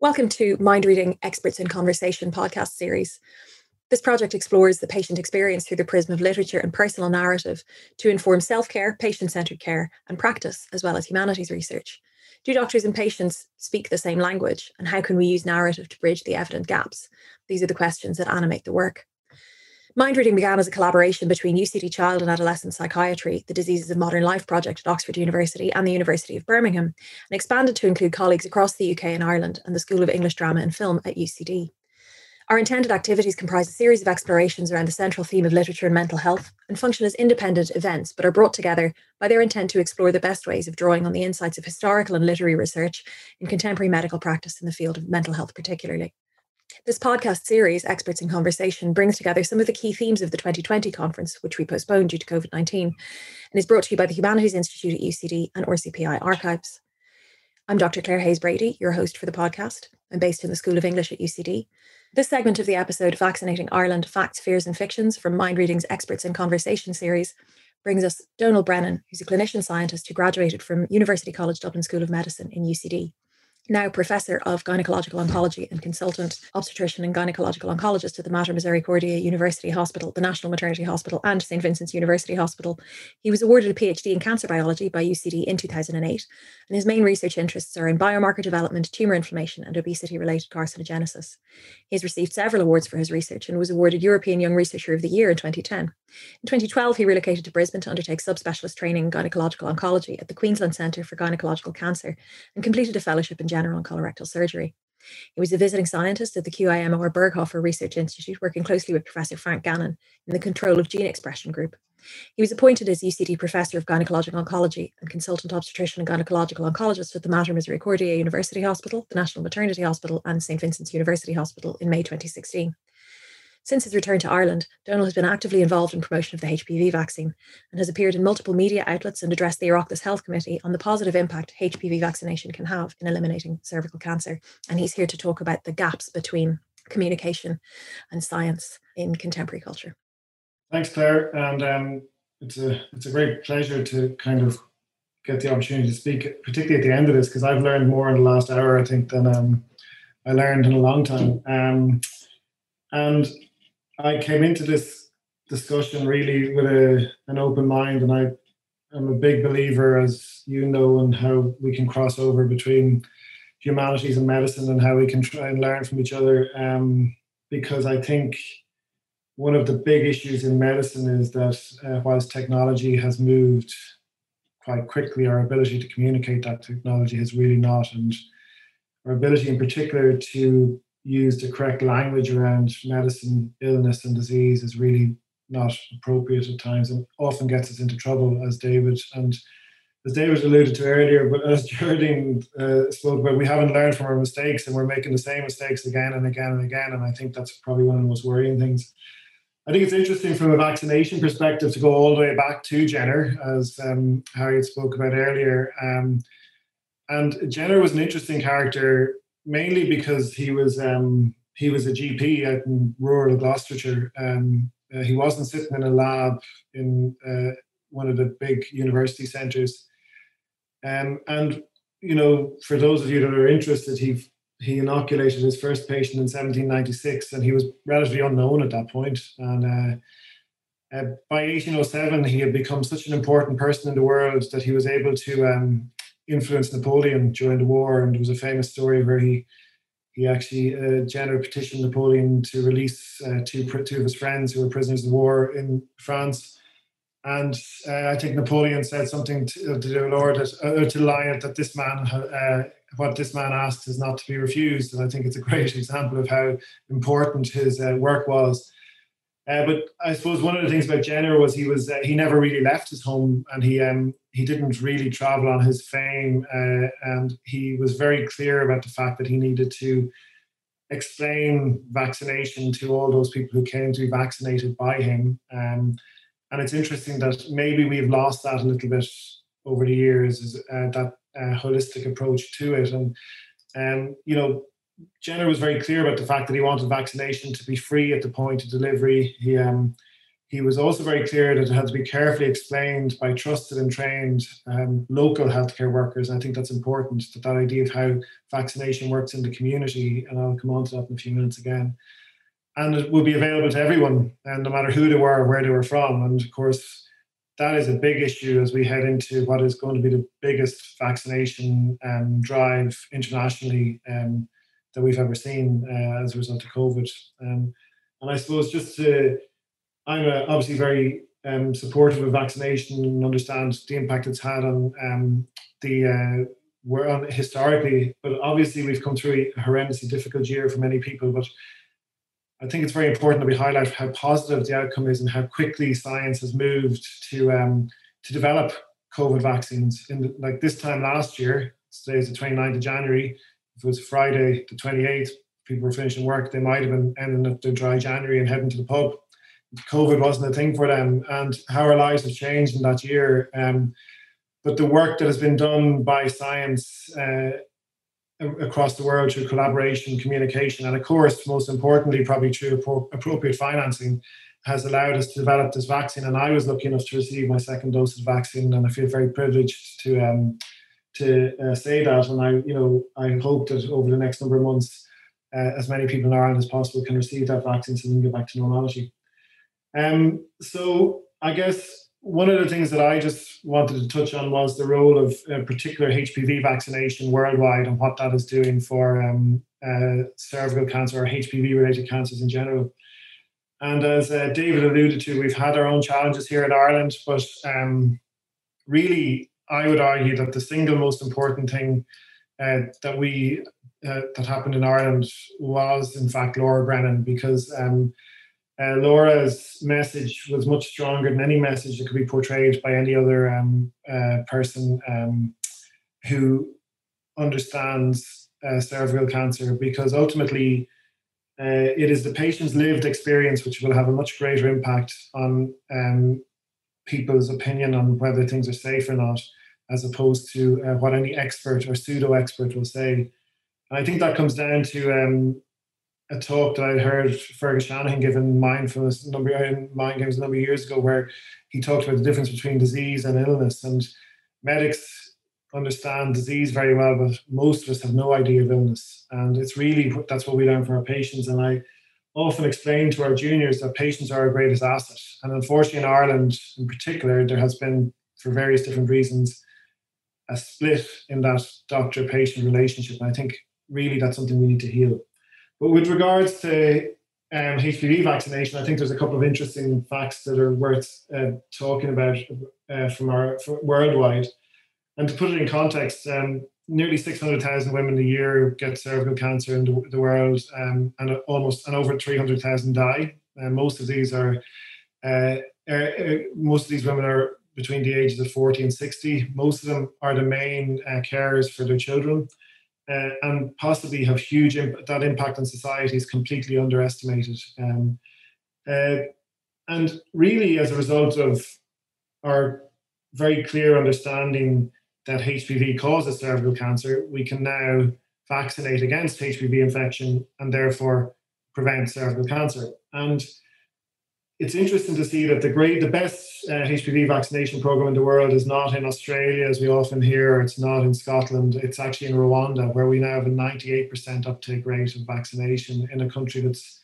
Welcome to Mind Reading Experts in Conversation podcast series. This project explores the patient experience through the prism of literature and personal narrative to inform self care, patient centered care, and practice, as well as humanities research. Do doctors and patients speak the same language? And how can we use narrative to bridge the evident gaps? These are the questions that animate the work. Mind Reading began as a collaboration between UCD Child and Adolescent Psychiatry, the Diseases of Modern Life project at Oxford University, and the University of Birmingham, and expanded to include colleagues across the UK and Ireland and the School of English Drama and Film at UCD. Our intended activities comprise a series of explorations around the central theme of literature and mental health and function as independent events, but are brought together by their intent to explore the best ways of drawing on the insights of historical and literary research in contemporary medical practice in the field of mental health, particularly. This podcast series, Experts in Conversation, brings together some of the key themes of the 2020 conference, which we postponed due to COVID 19, and is brought to you by the Humanities Institute at UCD and RCPI Archives. I'm Dr. Clare Hayes Brady, your host for the podcast. I'm based in the School of English at UCD. This segment of the episode, Vaccinating Ireland Facts, Fears and Fictions from Mind Reading's Experts in Conversation series, brings us Donal Brennan, who's a clinician scientist who graduated from University College Dublin School of Medicine in UCD now professor of gynecological oncology and consultant obstetrician and gynecological oncologist at the Mater Misericordiae University Hospital, the National Maternity Hospital, and St. Vincent's University Hospital. He was awarded a PhD in cancer biology by UCD in 2008, and his main research interests are in biomarker development, tumour inflammation, and obesity related carcinogenesis. He has received several awards for his research and was awarded European Young Researcher of the Year in 2010. In 2012, he relocated to Brisbane to undertake subspecialist training in gynecological oncology at the Queensland Centre for Gynecological Cancer and completed a fellowship in and colorectal surgery. He was a visiting scientist at the QIMR Berghofer Research Institute, working closely with Professor Frank Gannon in the control of gene expression group. He was appointed as UCD Professor of Gynecological Oncology and Consultant Obstetrician and Gynecological Oncologist at the Mater Misericordiae University Hospital, the National Maternity Hospital, and St. Vincent's University Hospital in May 2016. Since his return to Ireland, Donal has been actively involved in promotion of the HPV vaccine and has appeared in multiple media outlets and addressed the Oireachtas Health Committee on the positive impact HPV vaccination can have in eliminating cervical cancer. And he's here to talk about the gaps between communication and science in contemporary culture. Thanks, Clare. And um, it's a it's a great pleasure to kind of get the opportunity to speak, particularly at the end of this, because I've learned more in the last hour, I think, than um, I learned in a long time. Um, and I came into this discussion really with a, an open mind, and I am a big believer, as you know, in how we can cross over between humanities and medicine and how we can try and learn from each other. Um, because I think one of the big issues in medicine is that uh, whilst technology has moved quite quickly, our ability to communicate that technology has really not, and our ability in particular to use the correct language around medicine, illness, and disease is really not appropriate at times and often gets us into trouble, as David and as David alluded to earlier, but as Geraldine uh, spoke about, we haven't learned from our mistakes and we're making the same mistakes again and again and again. And I think that's probably one of the most worrying things. I think it's interesting from a vaccination perspective to go all the way back to Jenner, as um, Harriet spoke about earlier. Um, and Jenner was an interesting character mainly because he was um, he was a GP out in rural Gloucestershire. Um, uh, he wasn't sitting in a lab in uh, one of the big university centres. Um, and you know, for those of you that are interested, he he inoculated his first patient in 1796, and he was relatively unknown at that point. And uh, uh, by 1807, he had become such an important person in the world that he was able to um, influenced Napoleon during the war, and there was a famous story where he he actually uh, Jenner petitioned Napoleon to release uh, two two of his friends who were prisoners of war in France. And uh, I think Napoleon said something to, uh, to the Lord that, uh, to Lion that this man, uh, what this man asked, is not to be refused. And I think it's a great example of how important his work was. Uh, but I suppose one of the things about Jenner was he was uh, he never really left his home, and he um, he didn't really travel on his fame, uh, and he was very clear about the fact that he needed to explain vaccination to all those people who came to be vaccinated by him. Um, and it's interesting that maybe we've lost that a little bit over the years, uh, that uh, holistic approach to it, and um, you know Jenner was very clear about the fact that he wanted vaccination to be free at the point of delivery. He um, he was also very clear that it had to be carefully explained by trusted and trained um, local healthcare workers. And I think that's important that that idea of how vaccination works in the community, and I'll come on to that in a few minutes again. And it will be available to everyone, and no matter who they were, or where they were from. And of course, that is a big issue as we head into what is going to be the biggest vaccination um, drive internationally um, that we've ever seen uh, as a result of COVID. Um, and I suppose just to I'm uh, obviously very um, supportive of vaccination and understand the impact it's had on um, the uh, we're on historically, but obviously we've come through a horrendously difficult year for many people. But I think it's very important that we highlight how positive the outcome is and how quickly science has moved to um, to develop COVID vaccines. In the, like this time last year, today is the 29th of January. If it was Friday the 28th, people were finishing work, they might have been ending up their dry January and heading to the pub. COVID wasn't a thing for them, and how our lives have changed in that year. Um, but the work that has been done by science uh, across the world through collaboration, communication, and of course, most importantly, probably through appropriate financing, has allowed us to develop this vaccine. And I was lucky enough to receive my second dose of vaccine, and I feel very privileged to um, to uh, say that. And I, you know, I hope that over the next number of months, uh, as many people in Ireland as possible can receive that vaccine so we can get back to normality. Um, so I guess one of the things that I just wanted to touch on was the role of a particular HPV vaccination worldwide and what that is doing for um, uh, cervical cancer or HPV related cancers in general. And as uh, David alluded to, we've had our own challenges here in Ireland, but um, really, I would argue that the single most important thing uh, that we uh, that happened in Ireland was, in fact, Laura Brennan, because um, uh, Laura's message was much stronger than any message that could be portrayed by any other um, uh, person um, who understands uh, cervical cancer because ultimately uh, it is the patient's lived experience which will have a much greater impact on um, people's opinion on whether things are safe or not, as opposed to uh, what any expert or pseudo expert will say. And I think that comes down to um, a talk that I heard Fergus Shanahan give in mindfulness number in mind games a number of years ago, where he talked about the difference between disease and illness. And medics understand disease very well, but most of us have no idea of illness. And it's really that's what we learn from our patients. And I often explain to our juniors that patients are our greatest asset. And unfortunately, in Ireland in particular, there has been, for various different reasons, a split in that doctor-patient relationship. And I think really that's something we need to heal. But with regards to um, HPV vaccination, I think there's a couple of interesting facts that are worth uh, talking about uh, from our worldwide. And to put it in context, um, nearly 600,000 women a year get cervical cancer in the, the world, um, and almost and over 300,000 die. And most of these are, uh, are, uh, most of these women are between the ages of 40 and 60. Most of them are the main uh, carers for their children uh, and possibly have huge imp- that impact on society is completely underestimated. Um, uh, and really, as a result of our very clear understanding that HPV causes cervical cancer, we can now vaccinate against HPV infection and therefore prevent cervical cancer. And it's interesting to see that the great, the best uh, HPV vaccination program in the world is not in Australia, as we often hear. It's not in Scotland. It's actually in Rwanda, where we now have a 98% uptake rate of vaccination in a country that's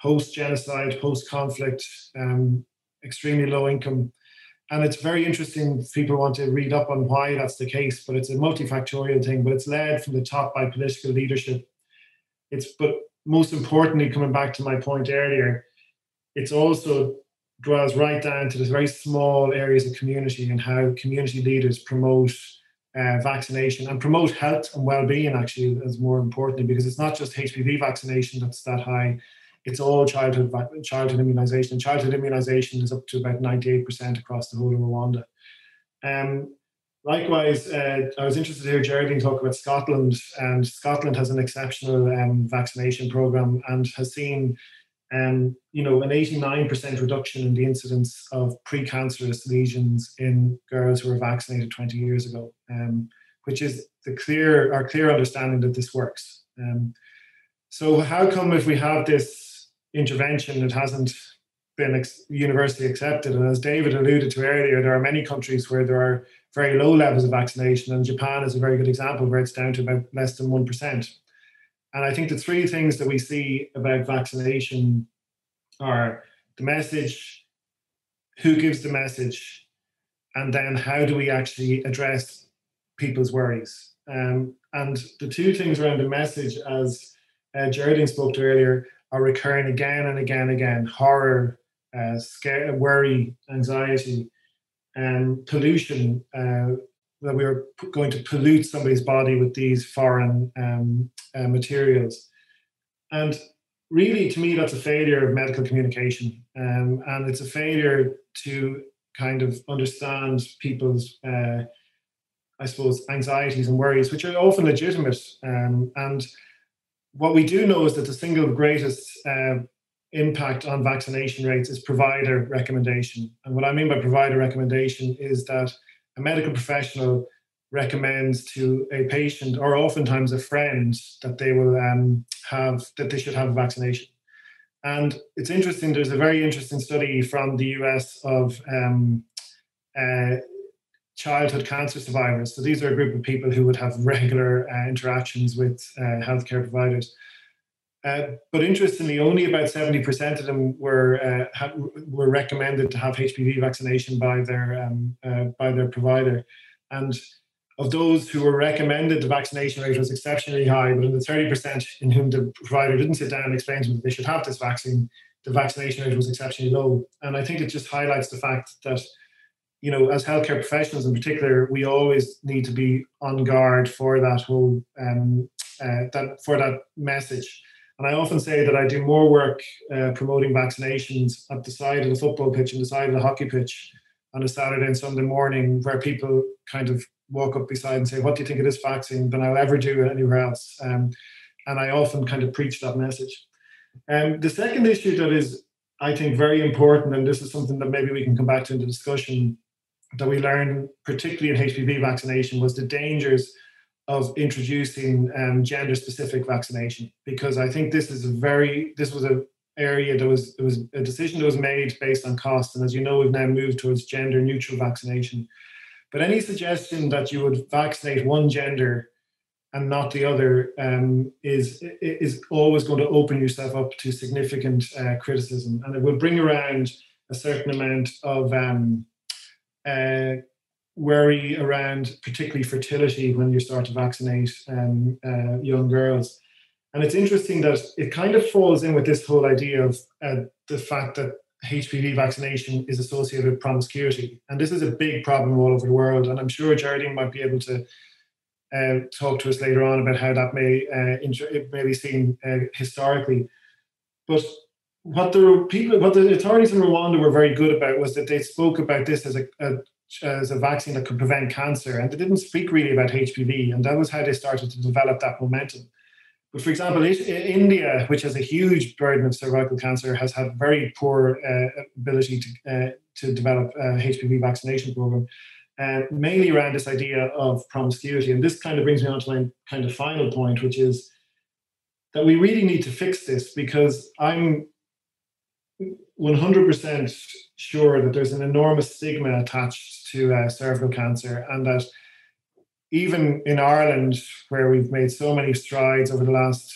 post-genocide, post-conflict, um, extremely low income. And it's very interesting people want to read up on why that's the case, but it's a multifactorial thing, but it's led from the top by political leadership. It's but most importantly, coming back to my point earlier, it's also dwells right down to the very small areas of community and how community leaders promote uh, vaccination and promote health and well-being actually as more importantly because it's not just HPV vaccination that's that high. It's all childhood childhood immunization. Childhood immunization is up to about 98% across the whole of Rwanda. Um, likewise uh, I was interested to hear Geraldine talk about Scotland and Scotland has an exceptional um, vaccination program and has seen um, you know, an 89% reduction in the incidence of precancerous lesions in girls who were vaccinated 20 years ago, um, which is the clear, our clear understanding that this works. Um, so how come if we have this intervention, it hasn't been ex- universally accepted. And as David alluded to earlier, there are many countries where there are very low levels of vaccination, and Japan is a very good example where it's down to about less than 1%. And I think the three things that we see about vaccination are the message, who gives the message, and then how do we actually address people's worries. Um, and the two things around the message, as uh, Geraldine spoke to earlier, are recurring again and again and again horror, uh, scare, worry, anxiety, and pollution. Uh, that we are going to pollute somebody's body with these foreign um, uh, materials. And really, to me, that's a failure of medical communication. Um, and it's a failure to kind of understand people's, uh, I suppose, anxieties and worries, which are often legitimate. Um, and what we do know is that the single greatest uh, impact on vaccination rates is provider recommendation. And what I mean by provider recommendation is that a medical professional recommends to a patient or oftentimes a friend that they will um, have that they should have a vaccination. And it's interesting. There's a very interesting study from the US of um, uh, childhood cancer survivors. So these are a group of people who would have regular uh, interactions with uh, healthcare providers. Uh, but interestingly, only about 70% of them were uh, ha- were recommended to have HPV vaccination by their um, uh, by their provider, and of those who were recommended, the vaccination rate was exceptionally high. But in the 30% in whom the provider didn't sit down and explain to them that they should have this vaccine, the vaccination rate was exceptionally low. And I think it just highlights the fact that you know, as healthcare professionals in particular, we always need to be on guard for that whole um, uh, that for that message. And I often say that I do more work uh, promoting vaccinations at the side of the football pitch and the side of the hockey pitch on a Saturday and Sunday morning, where people kind of walk up beside and say, "What do you think of this vaccine?" than I'll ever do anywhere else. Um, and I often kind of preach that message. And um, the second issue that is, I think, very important, and this is something that maybe we can come back to in the discussion, that we learned, particularly in HPV vaccination, was the dangers of introducing um, gender-specific vaccination. Because I think this is a very this was a area that was it was a decision that was made based on cost, and as you know, we've now moved towards gender-neutral vaccination. But any suggestion that you would vaccinate one gender and not the other um, is is always going to open yourself up to significant uh, criticism, and it will bring around a certain amount of um, uh, worry around particularly fertility when you start to vaccinate um, uh, young girls. And it's interesting that it kind of falls in with this whole idea of uh, the fact that HPV vaccination is associated with promiscuity. And this is a big problem all over the world. And I'm sure Geraldine might be able to uh, talk to us later on about how that may, uh, it may be seen uh, historically. But what the people, what the authorities in Rwanda were very good about was that they spoke about this as a, a as a vaccine that could prevent cancer, and they didn't speak really about HPV, and that was how they started to develop that momentum. But for example, India, which has a huge burden of cervical cancer, has had very poor uh, ability to uh, to develop a HPV vaccination program, uh, mainly around this idea of promiscuity. And this kind of brings me on to my kind of final point, which is that we really need to fix this because I'm 100% sure that there's an enormous stigma attached to uh, cervical cancer and that even in Ireland, where we've made so many strides over the last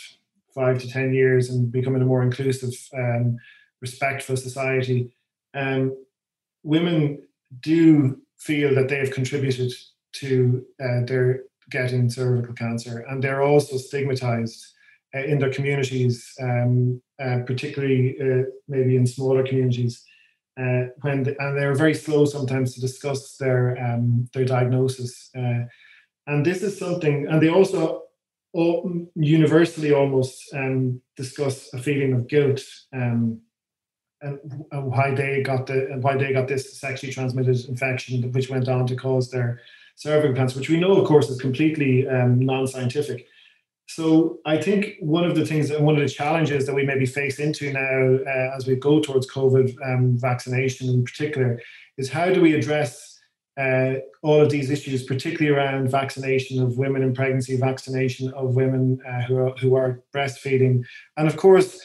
five to 10 years and becoming a more inclusive, um, respectful society, um, women do feel that they have contributed to uh, their getting cervical cancer and they're also stigmatized uh, in their communities, um, uh, particularly uh, maybe in smaller communities. Uh, when the, and they're very slow sometimes to discuss their um, their diagnosis, uh, and this is something. And they also all, universally almost um, discuss a feeling of guilt um, and, and, why they got the why they got this sexually transmitted infection, which went on to cause their cervical cancer, which we know, of course, is completely um, non-scientific. So I think one of the things and one of the challenges that we maybe face into now uh, as we go towards COVID um, vaccination in particular is how do we address uh, all of these issues, particularly around vaccination of women in pregnancy, vaccination of women uh, who, are, who are breastfeeding, and of course,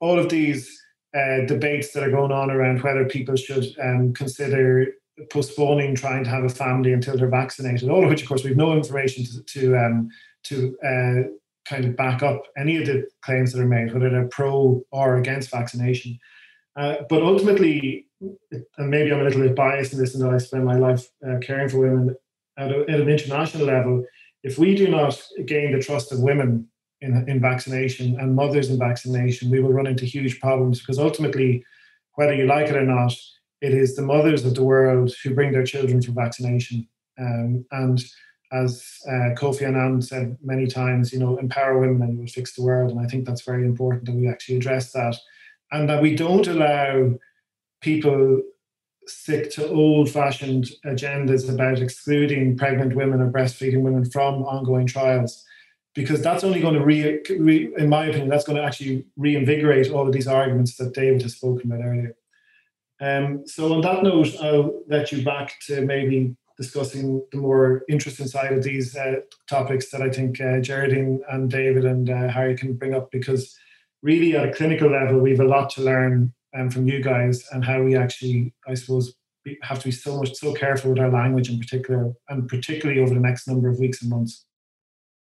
all of these uh, debates that are going on around whether people should um, consider postponing trying to have a family until they're vaccinated. All of which, of course, we've no information to to, um, to uh, kind of back up any of the claims that are made, whether they're pro or against vaccination. Uh, but ultimately, and maybe I'm a little bit biased in this, and that I spend my life uh, caring for women at, a, at, an international level. If we do not gain the trust of women in, in vaccination and mothers in vaccination, we will run into huge problems because ultimately, whether you like it or not, it is the mothers of the world who bring their children for vaccination. Um, and as uh, Kofi Annan said many times, you know, empower women and we'll fix the world. And I think that's very important that we actually address that. And that we don't allow people stick to old fashioned agendas about excluding pregnant women or breastfeeding women from ongoing trials. Because that's only going to re, re, in my opinion that's going to actually reinvigorate all of these arguments that david has spoken about earlier. Um, so on that note i'll let you back to maybe discussing the more interesting side of these uh, topics that i think uh, geraldine and david and uh, harry can bring up because really at a clinical level we have a lot to learn um, from you guys and how we actually, I suppose, have to be so much so careful with our language in particular, and particularly over the next number of weeks and months.